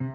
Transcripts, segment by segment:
سلام.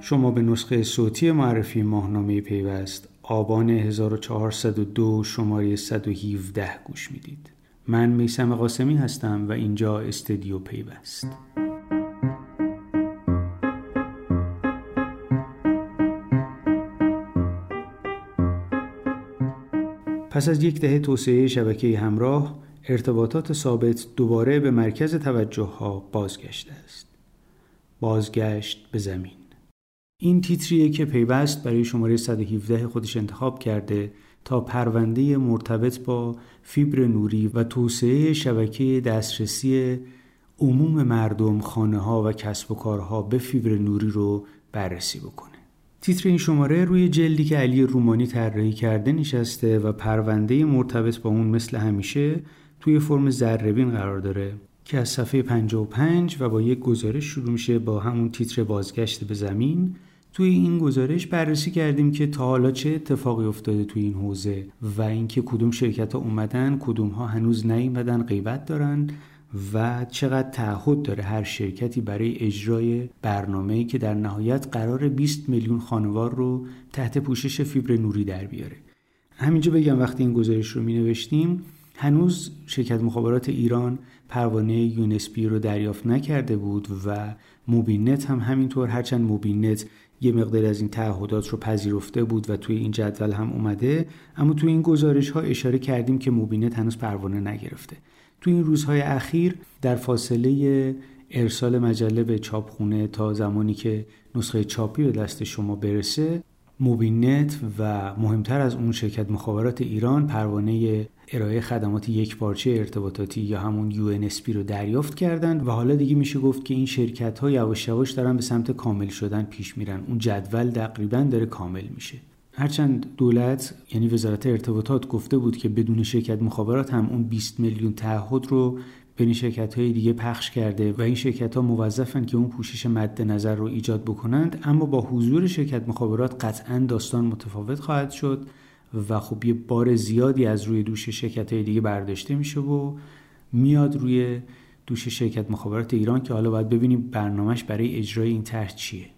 شما به نسخه صوتی معرفی ماهنامه پیوست آبان 1402 شماره 117 گوش می‌دید. من میسم قاسمی هستم و اینجا استدیو پیوست. پس از یک دهه توسعه شبکه همراه ارتباطات ثابت دوباره به مرکز توجه ها بازگشته است. بازگشت به زمین. این تیتریه که پیوست برای شماره 117 خودش انتخاب کرده تا پرونده مرتبط با فیبر نوری و توسعه شبکه دسترسی عموم مردم خانه ها و کسب و کارها به فیبر نوری رو بررسی بکنه. تیتر این شماره روی جلدی که علی رومانی طراحی کرده نشسته و پرونده مرتبط با اون مثل همیشه توی فرم ذرهبین قرار داره که از صفحه 55 و با یک گزارش شروع میشه با همون تیتر بازگشت به زمین. توی این گزارش بررسی کردیم که تا حالا چه اتفاقی افتاده توی این حوزه و اینکه کدوم شرکت ها اومدن کدوم ها هنوز نیومدن غیبت دارن. و چقدر تعهد داره هر شرکتی برای اجرای برنامه‌ای که در نهایت قرار 20 میلیون خانوار رو تحت پوشش فیبر نوری در بیاره. همینجا بگم وقتی این گزارش رو می نوشتیم هنوز شرکت مخابرات ایران پروانه یونسپی رو دریافت نکرده بود و موبینت هم همینطور هرچند موبینت یه مقدار از این تعهدات رو پذیرفته بود و توی این جدول هم اومده اما توی این گزارش ها اشاره کردیم که موبینت هنوز پروانه نگرفته. توی این روزهای اخیر در فاصله ارسال مجله به چاپخونه تا زمانی که نسخه چاپی به دست شما برسه موبینت و مهمتر از اون شرکت مخابرات ایران پروانه ارائه خدمات یک پارچه ارتباطاتی یا همون UNSP رو دریافت کردن و حالا دیگه میشه گفت که این شرکت ها یواش یواش دارن به سمت کامل شدن پیش میرن. اون جدول تقریبا داره کامل میشه. هرچند دولت یعنی وزارت ارتباطات گفته بود که بدون شرکت مخابرات هم اون 20 میلیون تعهد رو بین شرکت های دیگه پخش کرده و این شرکت ها موظفن که اون پوشش مد نظر رو ایجاد بکنند اما با حضور شرکت مخابرات قطعا داستان متفاوت خواهد شد و خب یه بار زیادی از روی دوش شرکت های دیگه برداشته میشه و میاد روی دوش شرکت مخابرات ایران که حالا باید ببینیم برنامهش برای اجرای این طرح چیه.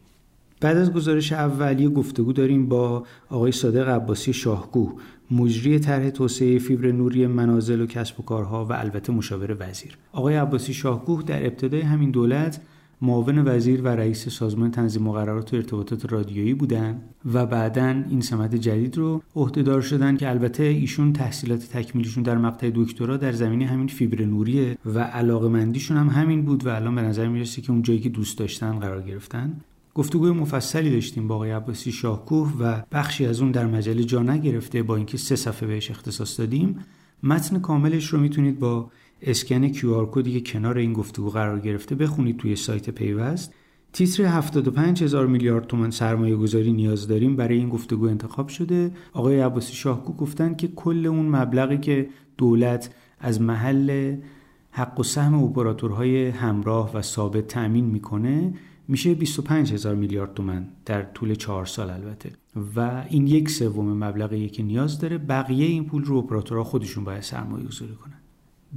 بعد از گزارش اولیه گفتگو داریم با آقای صادق عباسی شاهگو مجری طرح توسعه فیبر نوری منازل و کسب و کارها و البته مشاور وزیر. آقای عباسی شاهگو در ابتدای همین دولت معاون وزیر و رئیس سازمان تنظیم مقررات و ارتباطات رادیویی بودن و بعدا این سمت جدید رو عهدهدار شدن که البته ایشون تحصیلات تکمیلیشون در مقطع دکترا در زمینه همین فیبر نوریه و علاقه مندیشون هم همین بود و الان به نظر می‌رسه که اون جایی که دوست داشتن قرار گرفتن گفتگوی مفصلی داشتیم با آقای عباسی شاهکوه و بخشی از اون در مجله جا نگرفته با اینکه سه صفحه بهش اختصاص دادیم. متن کاملش رو می‌تونید با اسکن QR کدی که کنار این گفتگو قرار گرفته بخونید توی سایت پیوست. تیتر 75 هزار میلیارد تومان سرمایه گذاری نیاز داریم برای این گفتگو انتخاب شده. آقای عباسی شاهکو گفتن که کل اون مبلغی که دولت از محل حق و سهم اپراتورهای همراه و ثابت تأمین می‌کنه میشه 25 هزار میلیارد تومن در طول چهار سال البته. و این یک سوم مبلغی که نیاز داره. بقیه این پول رو اپراتورها خودشون باید سرمایه گذاری کنن.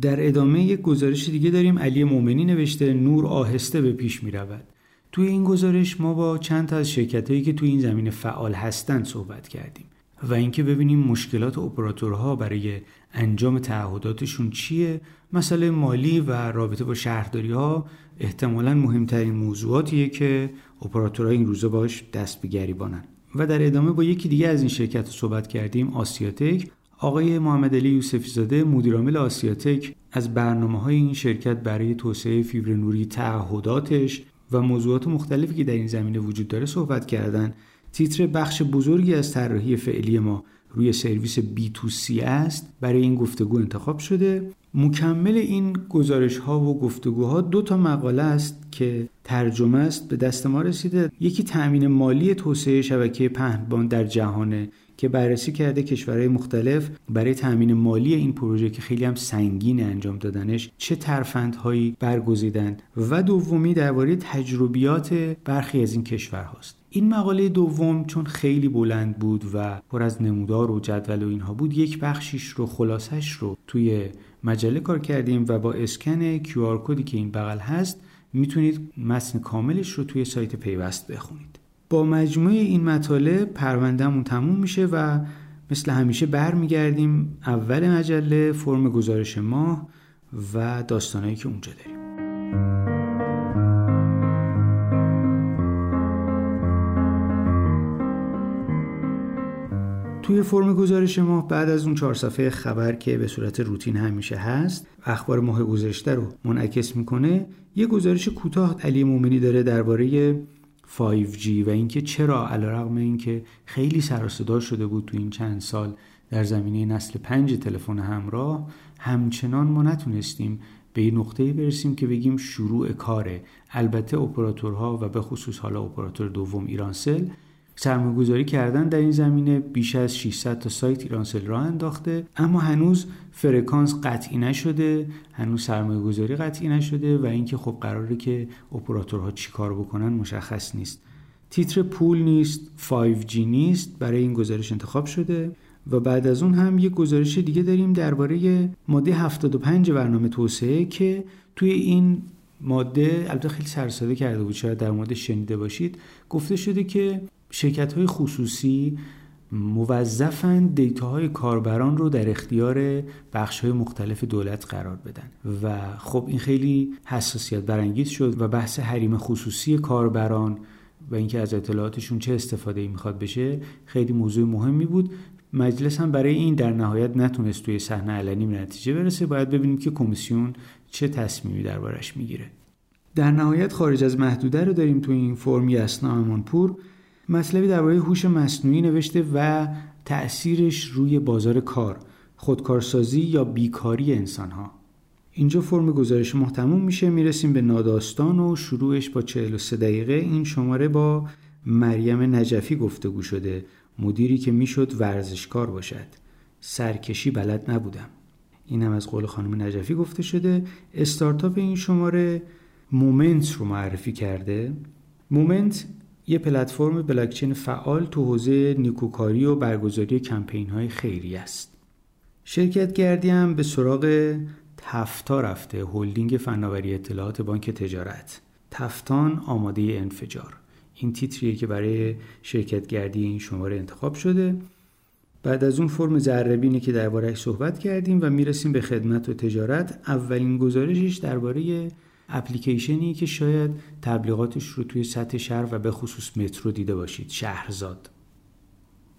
در ادامه یک گزارش دیگه داریم. علی مومنی نوشته نور آهسته به پیش می رود. توی این گزارش ما با چند تا از شرکت هایی که توی این زمینه فعال هستند صحبت کردیم. و اینکه ببینیم مشکلات اپراتورها برای انجام تعهداتشون چیه مسئله مالی و رابطه با شهرداری ها احتمالا مهمترین موضوعاتیه که اپراتورها این روزا باش دست به گریبانن. و در ادامه با یکی دیگه از این شرکت صحبت کردیم آسیاتک. آقای محمد علی یوسفی زاده مدیرعامل آسیاتک از برنامه های این شرکت برای توسعه فیبر نوری تعهداتش و موضوعات مختلفی که در این زمینه وجود داره صحبت کردن. تیتر بخش بزرگی از طراحی فعلی ما روی سرویس بی تو سی است. برای این گفتگو انتخاب شده. مکمل این گزارش ها و گفتگوها دو تا مقاله است که ترجمه است به دست ما رسیده. یکی تأمین مالی توسعه شبکه پهنبان در جهانه که بررسی کرده کشورهای مختلف برای تأمین مالی این پروژه که خیلی هم سنگین انجام دادنش چه ترفندهایی برگزیدند و دومی درباره تجربیات برخی از این کشورهاست. این مقاله دوم چون خیلی بلند بود و پر از نمودار و جدول و اینها بود یک بخشیش رو خلاصش رو توی مجله کار کردیم و با اسکن QR کدی که این بغل هست می‌تونید متن کاملش رو توی سایت پیوست بخونید. با مجموعه این مطالب پروندهمون تموم میشه و مثل همیشه برمیگردیم اول مجله فرم گزارش ماه و داستانهایی که اونجا داریم. توی فرم گزارش ما بعد از اون چهار صفحه خبر که به صورت روتین همیشه هست اخبار ماه گذشته رو منعکس می‌کنه یه گزارش کوتاه علی مومنی داره درباره 5G و اینکه چرا علیرغم اینکه خیلی سر شده بود تو این چند سال در زمینه نسل پنج تلفن همراه همچنان ما نتونستیم به این نقطه برسیم که بگیم شروع کاره. البته اپراتورها و به خصوص حالا اپراتور دوم ایرانسل سرمایه گذاری کردن در این زمینه بیش از 600 تا سایت ایرانسل راه انداخته. اما هنوز فرکانس قطعی نشده هنوز سرمایه گذاری قطعی نشده و اینکه خب قراره که اپراتورها چیکار بکنن مشخص نیست. تیتر پول نیست 5G نیست برای این گزارش انتخاب شده و بعد از اون هم یه گزارش دیگه داریم درباره ماده 75 برنامه توسعه که توی این ماده البته خیلی سرساده کرده بود شاید در مورد شنیده باشید گفته شده که شرکت های خصوصی موظفن دیتاهای کاربران رو در اختیار بخش های مختلف دولت قرار بدن. و خب این خیلی حساسیت برانگیز شد و بحث حریم خصوصی کاربران و اینکه از اطلاعاتشون چه استفاده ای می‌خواد بشه خیلی موضوع مهمی بود. مجلس هم برای این در نهایت نتونست توی صحنه علنی نتیجه برسه. باید ببینیم که کمیسیون چه تصمیمی دربارش می‌گیره. در نهایت خارج از محدوده رو داریم توی این فرم یسنا امانپور. مطلبی درباره هوش مصنوعی نوشته و تأثیرش روی بازار کار خودکارسازی یا بیکاری انسان ها اینجا فرم گزارش ما میشه. می‌رسیم به ناداستان و شروعش با 43 دقیقه. این شماره با مریم نجفی گفتگو شده مدیری که می‌شد ورزشکار باشد. سرکشی بلد نبودم. این هم از قول خانم نجفی گفته شده. استارتاپ این شماره مومنت رو معرفی کرده. مومنت یه پلتفرم بلاکچین فعال تو حوزه نیکوکاری و برگزاری کمپین های خیری است. شرکت گردی هم به سراغ تفتا رفته هلدینگ فناوری اطلاعات بانک تجارت. تفتان آماده انفجار. این تیتریه که برای شرکت گردی این شماره انتخاب شده. بعد از اون فرم زربینی که دربارهش صحبت کردیم و می‌رسیم به خدمت و تجارت اولین گزارشش درباره اپلیکیشنی که شاید تبلیغاتش رو توی سطح شهر و به خصوص مترو دیده باشید شهرزاد.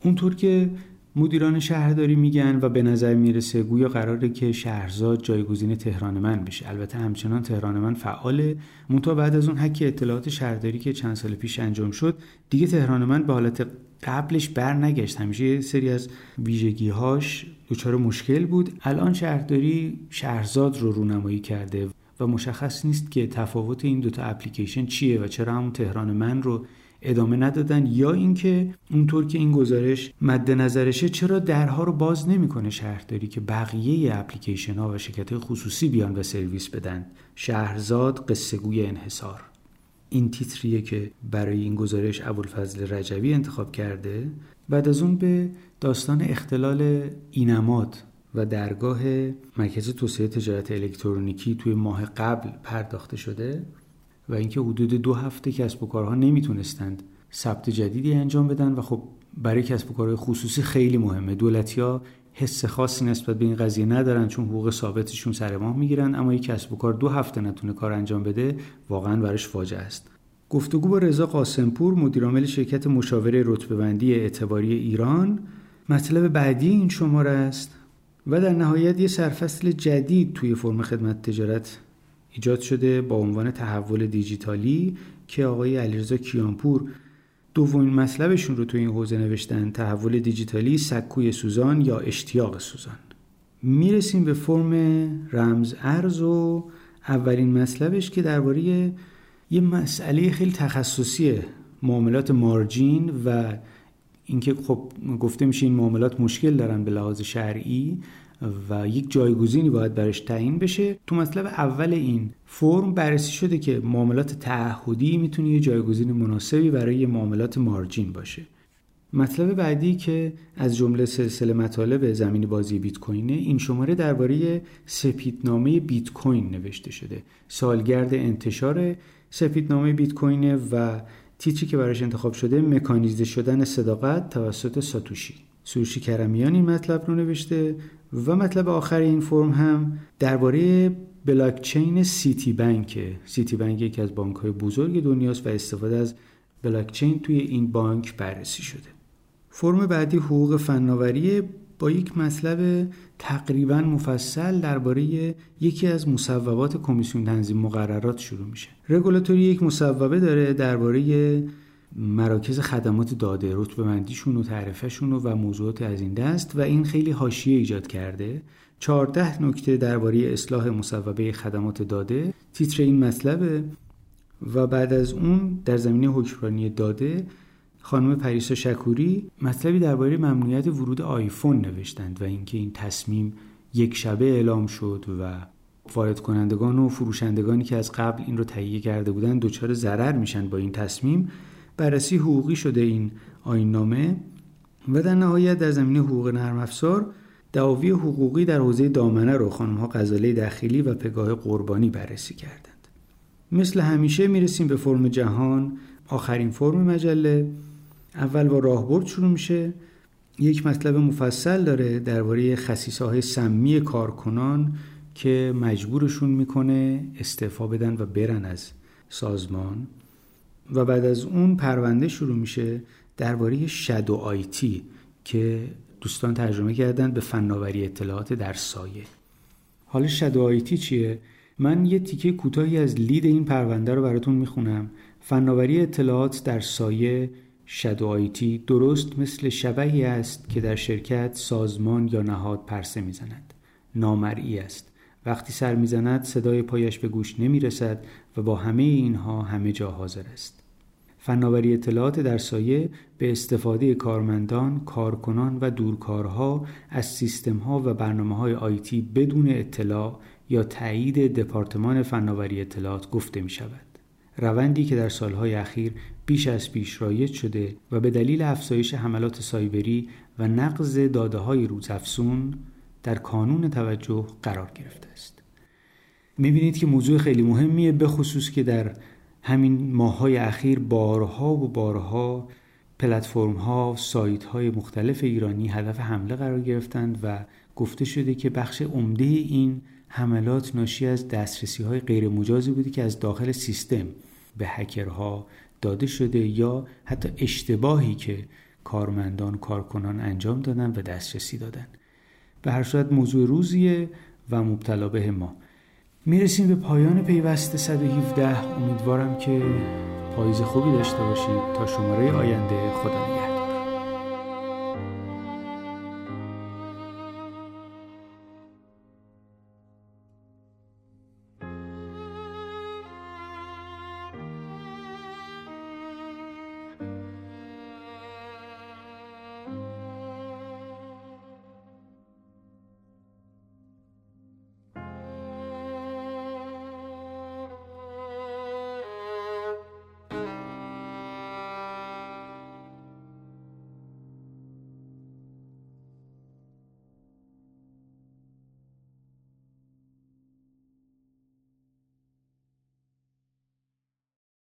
اونطور که مدیران شهرداری میگن و به نظر می‌رسه گویا قراره که شهرزاد جایگزین تهران من بشه. البته همچنان تهران من فعاله. منتها بعد از اون حک اطلاعات شهرداری که چند سال پیش انجام شد دیگه تهران من به حالت قبلش بر نگشت. همیشه سری از ویژگیهاش دچار مشکل بود. الان شهرداری شهرزاد رو رونمایی کرده و مشخص نیست که تفاوت این دوتا اپلیکیشن چیه و چرا همون تهران من رو ادامه ندادن یا اینکه اونطور که این گزارش مد نظرشه چرا درها رو باز نمی‌کنه شهرداری که بقیه اپلیکیشن ها و شرکت خصوصی بیان و سرویس بدن. شهرزاد قصه گوی انحصار. این تیتریه که برای این گزارش ابوالفضل رجوی انتخاب کرده. بعد از اون به داستان اختلال اینماد و درگاه مرکز توسعه تجارت الکترونیکی توی ماه قبل پرداخته شده و اینکه حدود دو هفته کسب و کارها نمی‌تونستند ثبت جدیدی انجام بدن و خب برای کسب و کارهای خصوصی خیلی مهمه. دولتی ها حس خاصی نسبت به این قضیه ندارن چون حقوق ثابتشون سر ماه می‌گیرن اما یک کسب و کار دو هفته نتونه کار انجام بده واقعا براش فاجعه است. گفتگو با رضا قاسمپور مدیرعامل شرکت مشاوره رتبه‌بندی اعتباری ایران. مطلب بعدی این شماره است. و در نهایت یه سرفصل جدید توی فرم خدمت تجارت ایجاد شده با عنوان تحول دیجیتالی که آقای علیرضا کیانپور دومین مطلبشون رو تو این حوزه نوشتن تحول دیجیتالی سکوی سوزان یا اشتیاق سوزان. می‌رسیم به فرم رمز ارز و اولین مطلبش که درباره یه مسئله خیلی تخصصی معاملات مارجین و اینکه خب گفته میشه این معاملات مشکل دارن به لحاظ شرعی و یک جایگزینی باید برش تعیین بشه. تو مطلب اول این فرم بررسی شده که معاملات تعهدی می‌تونه یه جایگزین مناسبی برای معاملات مارجین باشه. مطلب بعدی که از جمله سلسله مطالب زمین بازی بیت کوینه این شماره درباره سپیدنامه بیت کوین نوشته شده. سالگرد انتشار سپیدنامه بیت کوینه و تیتری که براش انتخاب شده مکانیزه شدن صداقت توسط ساتوشی. سروشی کرمیان این مطلب رو نوشته و مطلب آخر این فرم هم درباره بلاکچین سیتی بانک سیتی بانک یکی از بانک های بزرگ دنیاست و استفاده از بلاکچین توی این بانک بررسی شده. فرم بعدی حقوق فناوری با یک مطلب تقریبا مفصل درباره یکی از مصوبات کمیسیون تنظیم مقررات شروع میشه. رگولاتوری یک مصوبه داره درباره مراکز خدمات داده رتبه بندیشون و تعرفهشون و موضوعات از این دست و این خیلی حاشیه ایجاد کرده. 14 نکته درباره اصلاح مصوبه خدمات داده. تیتر این مطلبه و بعد از اون در زمینه حکمرانی داده خانم پریسا شکوری مطلبی درباره ممنوعیت ورود آیفون نوشتند و اینکه این تصمیم یک شبه اعلام شد و وارد کنندگان و فروشندگانی که از قبل این رو تهیه کرده بودند دچار ضرر میشن با این تصمیم. بررسی حقوقی شده این آین نامه و در نهایت در زمینه حقوق نرم افزار دعاوی حقوقی در حوزه دامنه رو خانم ها غزاله داخلی و پگاه قربانی بررسی کردند. مثل همیشه می‌رسیم به فرم جهان آخرین فرم مجله. اول با راهبرد شروع میشه. یک مطلب مفصل داره درباره خصیصه های سمی کارکنان که مجبورشون می‌کنه استعفا بدن و برن از سازمان. و بعد از اون پرونده شروع میشه درباره شادو آیتی که دوستان ترجمه کردن به فناوری اطلاعات در سایه. حالا شادو آیتی چیه؟ من یه تیکه کوتاهی از لید این پرونده رو براتون می‌خونم. فناوری اطلاعات در سایه شادو آیتی درست مثل شبهی است که در شرکت سازمان یا نهاد پرسه می‌زند نامرئی است وقتی سر می‌زند صدای پایش به گوش نمی رسد و با همه اینها همه جا حاضر است. فناوری اطلاعات در سایه به استفاده کارمندان، کارکنان و دورکارها از سیستمها و برنامه های آیتی بدون اطلاع یا تایید دپارتمان فناوری اطلاعات گفته می شود. روندی که در سالهای اخیر بیش از پیش رایج شده و به دلیل افزایش حملات سایبری و نقض داده های روزافزون در کانون توجه قرار گرفته است. می‌بینید که موضوع خیلی مهمیه به خصوص که در همین ماهای اخیر بارها و بارها پلتفرم ها سایت های مختلف ایرانی هدف حمله قرار گرفتند و گفته شده که بخش عمده این حملات ناشی از دسترسی های غیر مجازی بوده که از داخل سیستم به هکرها داده شده یا حتی اشتباهی که کارمندان کارکنان انجام دادن و دسترسی دادن. به هر صورت موضوع روزیه و مبتلا به ما. می‌رسیم به پایان پیوست 117 امیدوارم که پاییز خوبی داشته باشید. تا شماره آینده خدا نگهدار.